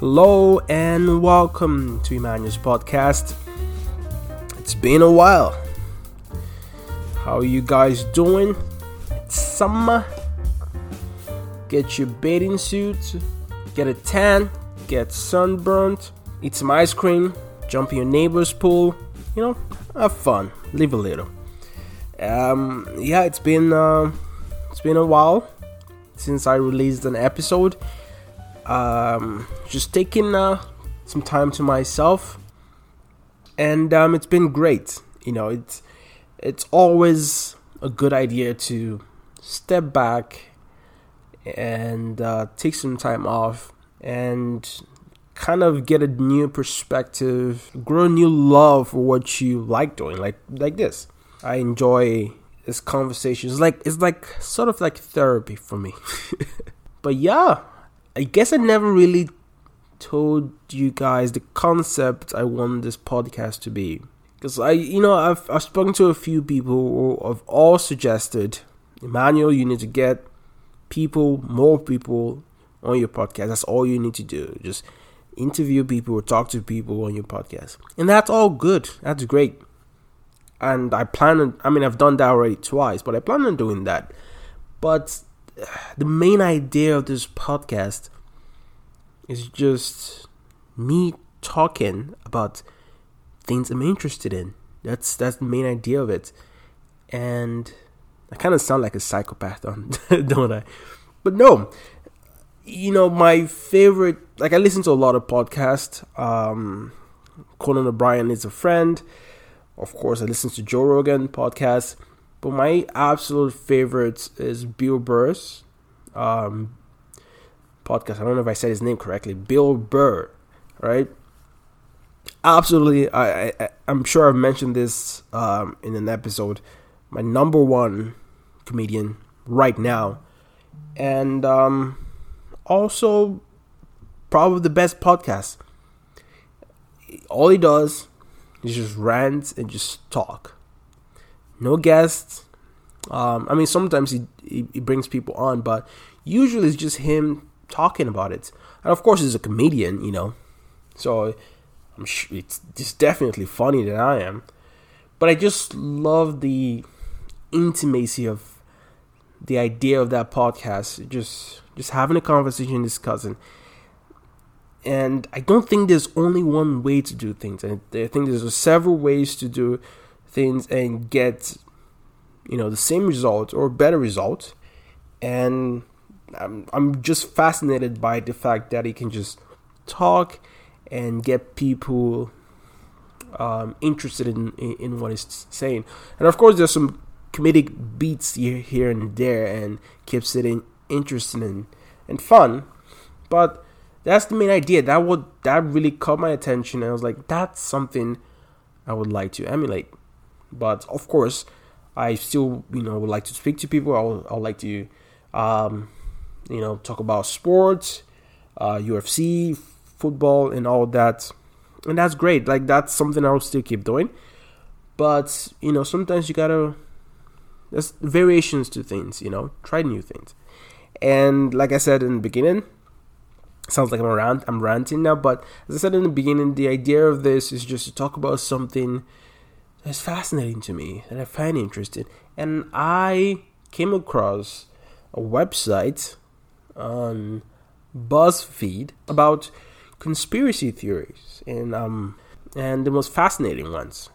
Hello and welcome to Emmanuel's podcast. It's been a while. How are you guys doing? It's summer. Get your bathing suit, get a tan, get sunburnt, eat some ice cream, jump in your neighbor's pool. You know, have fun, live a little. Um, yeah, it's been uh, it's been a while since I released an episode um, just taking uh, some time to myself, and um, it's been great. You know, it's it's always a good idea to step back and uh, take some time off and kind of get a new perspective, grow a new love for what you like doing, like like this. I enjoy this conversation. It's like it's like sort of like therapy for me. but yeah, I guess I never really told you guys the concept I want this podcast to be. Because I, you know, I've, I've spoken to a few people who have all suggested, Emmanuel, you need to get people, more people on your podcast. That's all you need to do. Just interview people or talk to people on your podcast. And that's all good. That's great. And I plan on, I mean, I've done that already twice, but I plan on doing that. But the main idea of this podcast is just me talking about things I'm interested in. That's that's the main idea of it. And I kind of sound like a psychopath, don't I? But no, you know my favorite. Like I listen to a lot of podcasts. Um, Conan O'Brien is a friend. Of course, I listen to Joe Rogan podcast. But my absolute favorite is Bill Burr's um, podcast. I don't know if I said his name correctly. Bill Burr, right? Absolutely, I, I I'm sure I've mentioned this um, in an episode. My number one comedian right now, and um, also probably the best podcast. All he does is just rant and just talk no guests. Um, I mean, sometimes he, he, he brings people on, but usually it's just him talking about it. And of course, he's a comedian, you know, so I'm sure it's just definitely funny than I am. But I just love the intimacy of the idea of that podcast. Just just having a conversation, discussing. And I don't think there's only one way to do things. I think there's several ways to do things and get you know the same result or better result and I'm, I'm just fascinated by the fact that he can just talk and get people um, interested in, in, what he's saying. And of course there's some comedic beats here, and there and keeps it in, interesting and, and fun. But that's the main idea. That would that really caught my attention. And i was like that's something i would like to emulate but of course, I still you know would like to speak to people. I would, I would like to um, you know talk about sports, uh, UFC, football, and all that. And that's great. Like that's something I'll still keep doing. But you know sometimes you gotta there's variations to things. You know try new things. And like I said in the beginning, sounds like I'm rant I'm ranting now, but as I said in the beginning, the idea of this is just to talk about something that's fascinating to me and I find interesting. And I came across a website on BuzzFeed about conspiracy theories and um and the most fascinating ones.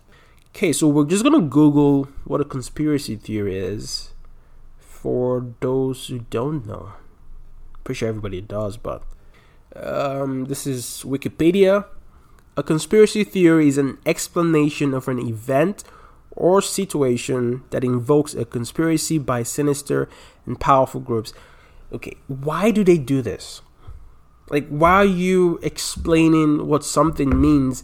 Okay, so we're just gonna Google what a conspiracy theory is for those who don't know. Pretty sure everybody does, but um, this is Wikipedia a conspiracy theory is an explanation of an event or situation that invokes a conspiracy by sinister and powerful groups. Okay, why do they do this? Like, why are you explaining what something means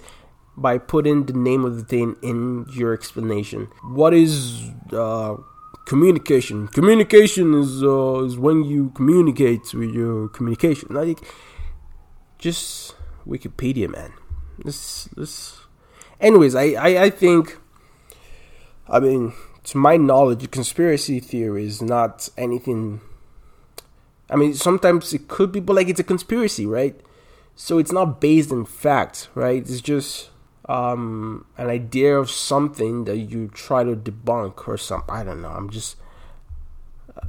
by putting the name of the thing in your explanation? What is uh, communication? Communication is uh, is when you communicate with your communication. Like, just Wikipedia, man. This this. Anyways, I, I I think. I mean, to my knowledge, conspiracy theory is not anything. I mean, sometimes it could be, but like it's a conspiracy, right? So it's not based in fact, right? It's just um, an idea of something that you try to debunk or something. I don't know. I'm just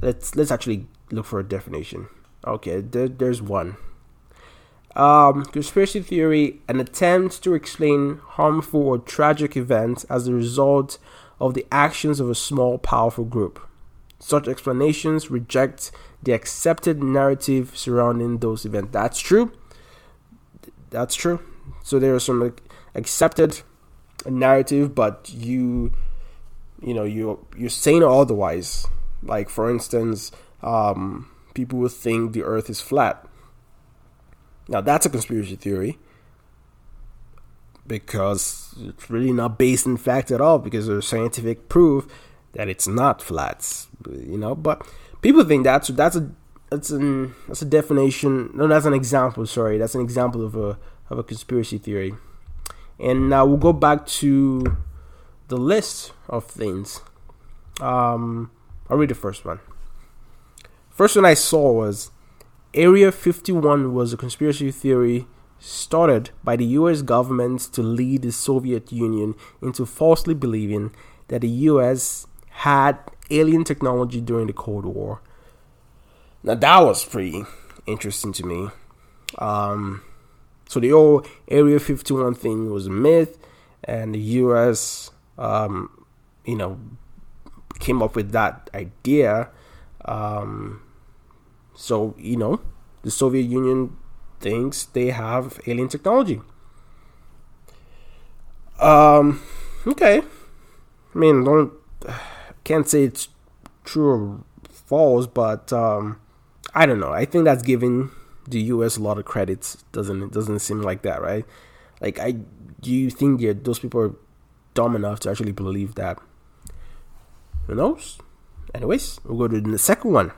let's let's actually look for a definition. Okay, there, there's one. Um, conspiracy theory, an attempt to explain harmful or tragic events as a result of the actions of a small, powerful group. Such explanations reject the accepted narrative surrounding those events. That's true. That's true. So there are some accepted narrative, but you, you know, you you're saying otherwise. Like for instance, um, people will think the Earth is flat now that's a conspiracy theory because it's really not based in fact at all because there's scientific proof that it's not flat, you know. But people think that's that's a that's an that's a definition. No, that's an example. Sorry, that's an example of a of a conspiracy theory. And now we'll go back to the list of things. Um, I'll read the first one. First one I saw was Area 51 was a conspiracy theory started by the US government to lead the Soviet Union into falsely believing that the US had alien technology during the Cold War. Now, that was pretty interesting to me. Um, so, the whole Area 51 thing was a myth, and the US, um, you know, came up with that idea. Um, so, you know, the Soviet Union thinks they have alien technology. Um, okay. I mean, don't can't say it's true or false, but um, I don't know. I think that's giving the U.S. a lot of credits. Doesn't it? Doesn't seem like that, right? Like, I do you think yeah, those people are dumb enough to actually believe that? Who knows? Anyways, we'll go to the second one.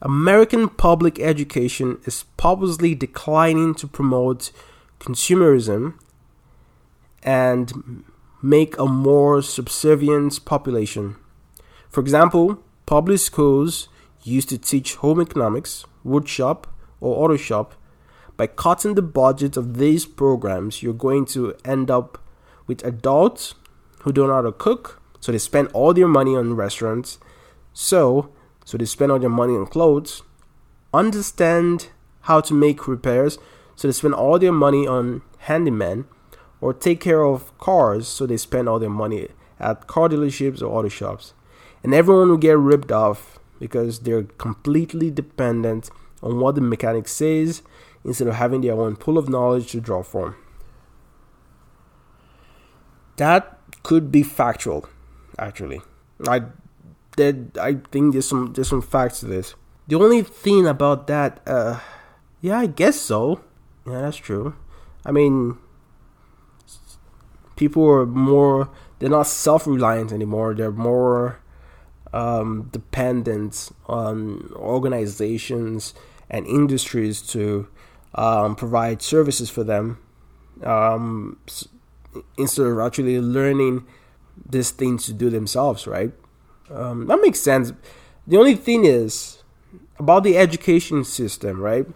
American public education is purposely declining to promote consumerism and make a more subservient population. For example, public schools used to teach home economics, woodshop, or auto shop. By cutting the budget of these programs, you're going to end up with adults who don't know how to cook, so they spend all their money on restaurants. So, so they spend all their money on clothes, understand how to make repairs, so they spend all their money on handyman, or take care of cars, so they spend all their money at car dealerships or auto shops. And everyone will get ripped off because they're completely dependent on what the mechanic says instead of having their own pool of knowledge to draw from. That could be factual, actually. I that I think there's some there's some facts to this. The only thing about that, uh, yeah, I guess so. Yeah, that's true. I mean, people are more they're not self-reliant anymore. They're more um, dependent on organizations and industries to um, provide services for them um, instead of actually learning these things to do themselves, right? Um, that makes sense. The only thing is about the education system, right?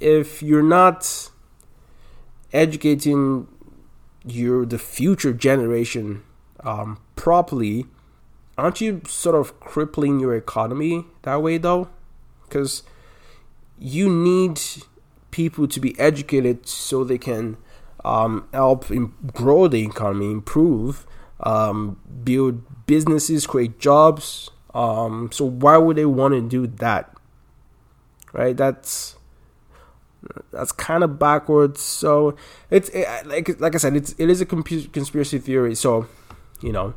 If you're not educating your the future generation um, properly, aren't you sort of crippling your economy that way, though? Because you need people to be educated so they can um, help grow the economy, improve, um, build businesses, create jobs. Um, so why would they want to do that? Right? That's that's kind of backwards. So it's it, like like I said, it's it is a conspiracy theory. So you know,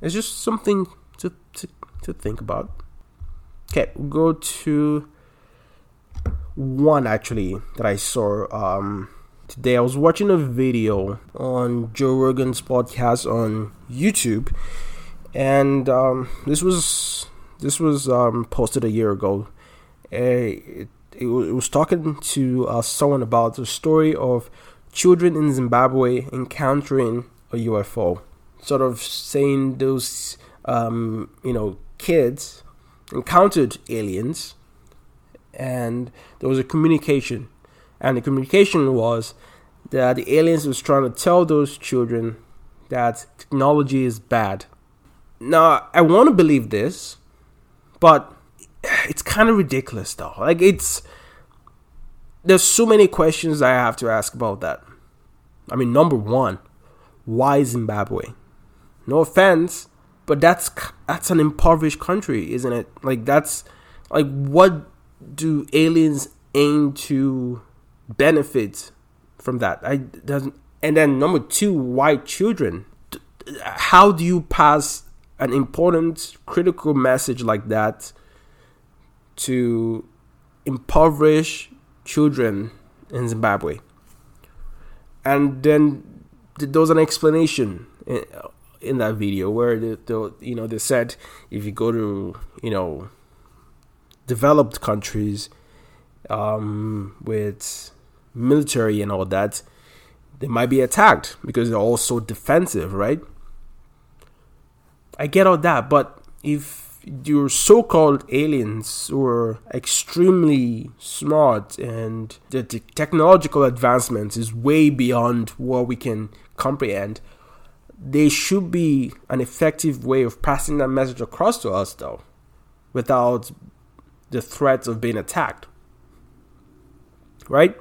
it's just something to to, to think about. Okay, we'll go to one actually that I saw um, today. I was watching a video on Joe Rogan's podcast on YouTube, and um, this was this was um, posted a year ago. it, it, was talking to uh, someone about the story of children in Zimbabwe encountering a UFO, sort of saying those um, you know kids encountered aliens, and there was a communication And the communication was that the aliens was trying to tell those children that technology is bad. Now, I want to believe this, but it's kind of ridiculous though. Like it's there's so many questions I have to ask about that. I mean, number 1, why Zimbabwe? No offense, but that's that's an impoverished country, isn't it? Like that's like what do aliens aim to benefit from that? I doesn't. And then number two, why children? How do you pass an important, critical message like that to impoverish children in Zimbabwe? And then there was an explanation in, in that video where the, the you know they said if you go to you know developed countries um, with military and all that, they might be attacked because they're all so defensive, right? I get all that, but if your so called aliens were extremely smart and the technological advancement is way beyond what we can comprehend, they should be an effective way of passing that message across to us, though, without the threat of being attacked. Right?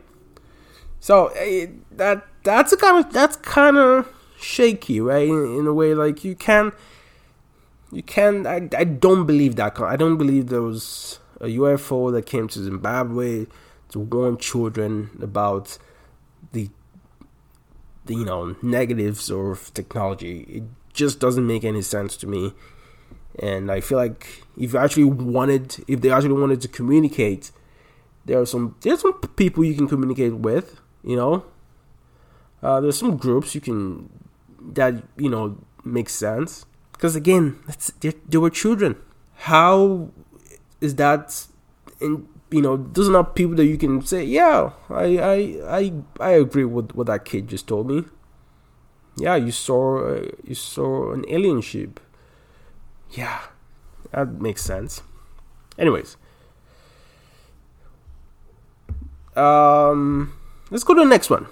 So eh, that that's a kind of that's kind of shaky, right? In, in, a way, like you can, you can. I, I don't believe that. I don't believe there was a UFO that came to Zimbabwe to warn children about the, the you know negatives of technology. It just doesn't make any sense to me. And I feel like if you actually wanted, if they actually wanted to communicate, there are some there's some people you can communicate with you know? Uh, there's some groups you can that you know makes sense. Because again they, were children. How is that in you know those are not people that you can say yeah i i i, I agree with what that kid just told me. Yeah you saw uh, you saw an alien ship yeah that makes sense. Anyways. Um Let's go to the next one.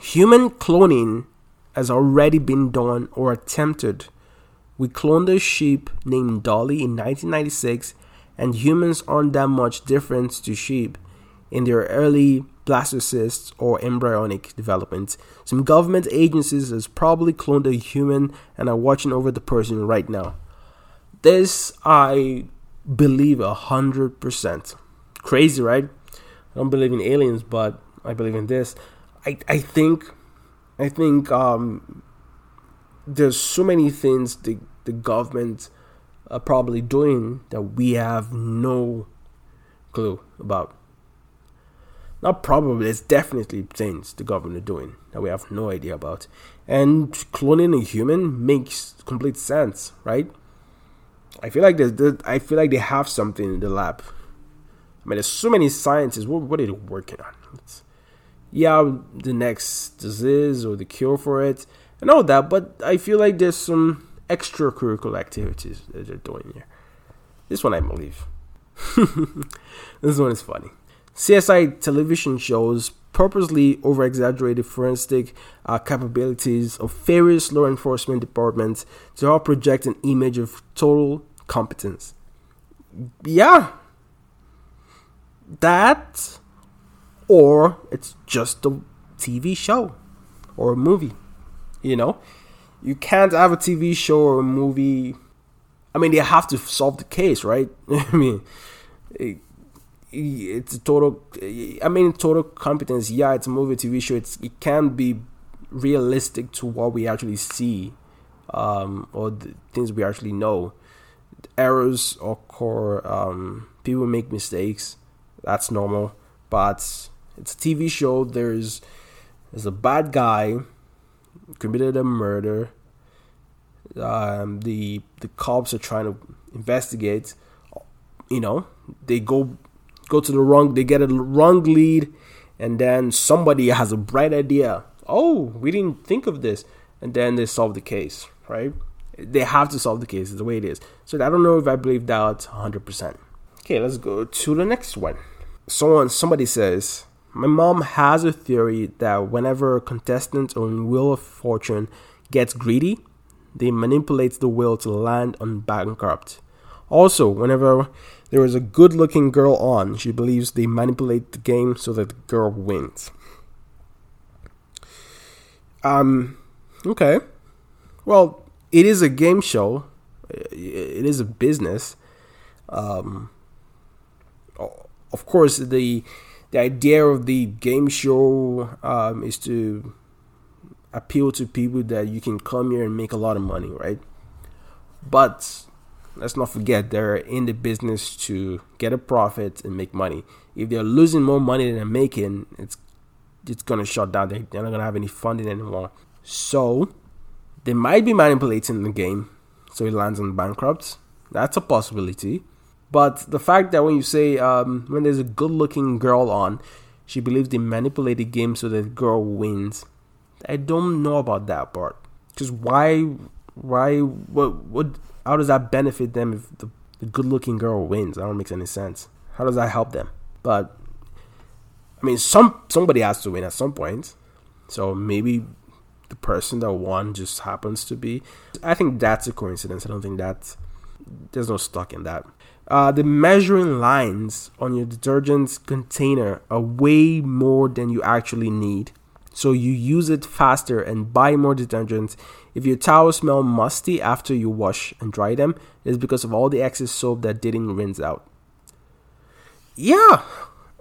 Human cloning has already been done or attempted. We cloned a sheep named Dolly in 1996, and humans aren't that much different to sheep in their early blastocysts or embryonic development. Some government agencies has probably cloned a human and are watching over the person right now. This I believe a hundred percent. Crazy, right? I don't believe in aliens, but I believe in this. I I think I think um, there's so many things the the government are probably doing that we have no clue about. Not probably, it's definitely things the government are doing that we have no idea about. And cloning a human makes complete sense, right? I feel like there's, I feel like they have something in the lab I mean, there's so many scientists. What, what are they working on? It's, yeah, the next disease or the cure for it, and all that. But I feel like there's some extracurricular activities that they're doing here. This one I believe. this one is funny. CSI television shows purposely over exaggerated forensic uh, capabilities of various law enforcement departments to help project an image of total competence. Yeah, that or it's just a TV show or a movie. You know, you can't have a TV show or a movie. I mean, they have to solve the case, right? I mean, it, it's a total. I mean, total competence. Yeah, it's a movie, TV show. It's it can be realistic to what we actually see, um, or the things we actually know. Errors occur. Um, people make mistakes that's normal. But it's a TV show. There's there's a bad guy committed a murder. Um, the the cops are trying to investigate. You know, they go go to the wrong. They get a wrong lead, and then somebody has a bright idea. Oh, we didn't think of this, and then they solve the case. Right? They have to solve the case. It's the way it is. So I don't know if I believe that 100%. Okay, let's go to the next one. Someone somebody says my mom has a theory that whenever a contestant on Wheel of Fortune gets greedy, they manipulate the wheel to land on bankrupt. Also, whenever there is a good looking girl on, she believes they manipulate the game so that the girl wins. Um, okay. Well, it is a game show, it is a business. Um, of course, the the idea of the game show um, is to appeal to people that you can come here and make a lot of money, right? But let's not forget they're in the business to get a profit and make money. If they're losing more money than they're making, it's it's gonna shut down. They're, they're not gonna have any funding anymore. So they might be manipulating the game so it lands on bankrupt. That's a possibility. But the fact that when you say um, when there's a good-looking girl on, she believes they manipulate the game so that the girl wins. I don't know about that part. Because why, why, what, what, how does that benefit them if the, the good-looking girl wins? That don't make any sense. How does that help them? But I mean, some somebody has to win at some point. So maybe the person that won just happens to be. I think that's a coincidence. I don't think that there's no stock in that. Uh, the measuring lines on your detergent container are way more than you actually need. So you use it faster and buy more detergent. If your towels smell musty after you wash and dry them, it's because of all the excess soap that didn't rinse out. Yeah,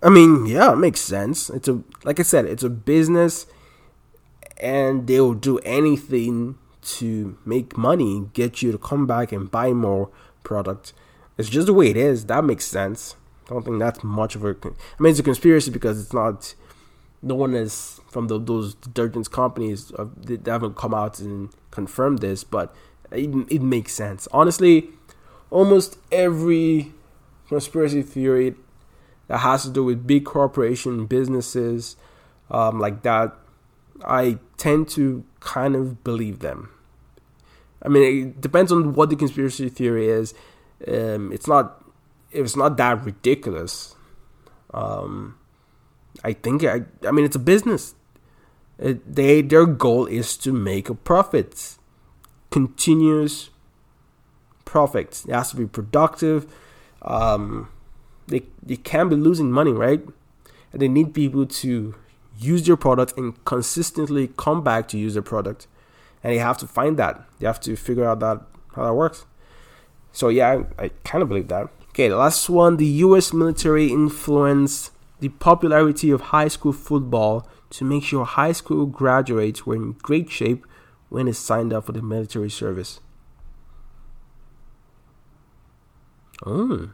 I mean, yeah, it makes sense. It's a like I said, it's a business, and they will do anything to make money, get you to come back and buy more product. It's just the way it is. That makes sense. I don't think that's much of a. I mean, it's a conspiracy because it's not. No one is from the, those detergents companies. Uh, they haven't come out and confirmed this, but it, it makes sense. Honestly, almost every conspiracy theory that has to do with big corporation businesses um, like that, I tend to kind of believe them. I mean, it depends on what the conspiracy theory is um, it's not it's not that ridiculous. Um, I think I I mean it's a business. It, they their goal is to make a profit, continuous profit. It has to be productive. Um, they they can't be losing money, right? And they need people to use their product and consistently come back to use their product. And they have to find that. They have to figure out that how that works. So yeah, I, I kind of believe that. Okay, the last one: the U.S. military influenced the popularity of high school football to make sure high school graduates were in great shape when they signed up for the military service. Oh.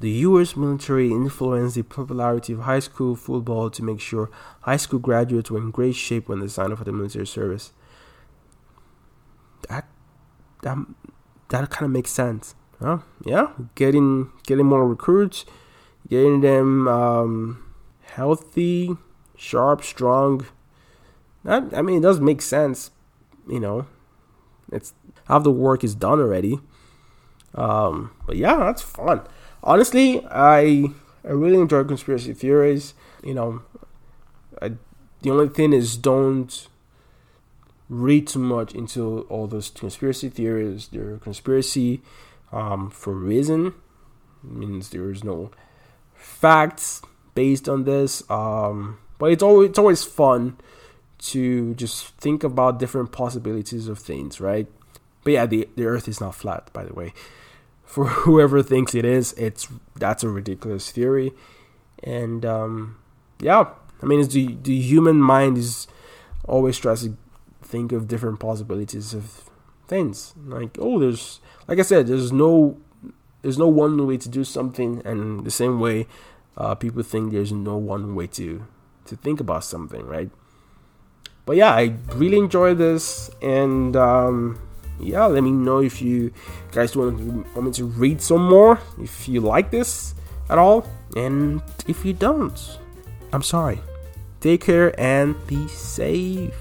The US military influenced the popularity of high school football to make sure high school graduates were in great shape when they signed up for the military service. That that that kind of makes sense. Huh? Yeah, getting getting more recruits, getting them um, healthy, sharp, strong. That I mean, it does make sense. You know, it's half the work is done already. Um, but yeah, that's fun. Honestly, I I really enjoy conspiracy theories. You know, I, the only thing is don't read too much into all those conspiracy theories. They're conspiracy um, for reason. It means there's no facts based on this. Um, but it's always it's always fun to just think about different possibilities of things, right? But yeah, the the Earth is not flat, by the way. For whoever thinks it is, it's that's a ridiculous theory, and um, yeah, I mean, it's the the human mind is always tries to think of different possibilities of things. Like, oh, there's like I said, there's no there's no one way to do something, and the same way, uh, people think there's no one way to to think about something, right? But yeah, I really enjoy this, and um, yeah, let me know if you guys want, want me to read some more, if you like this at all, and if you don't, I'm sorry. Take care and be safe.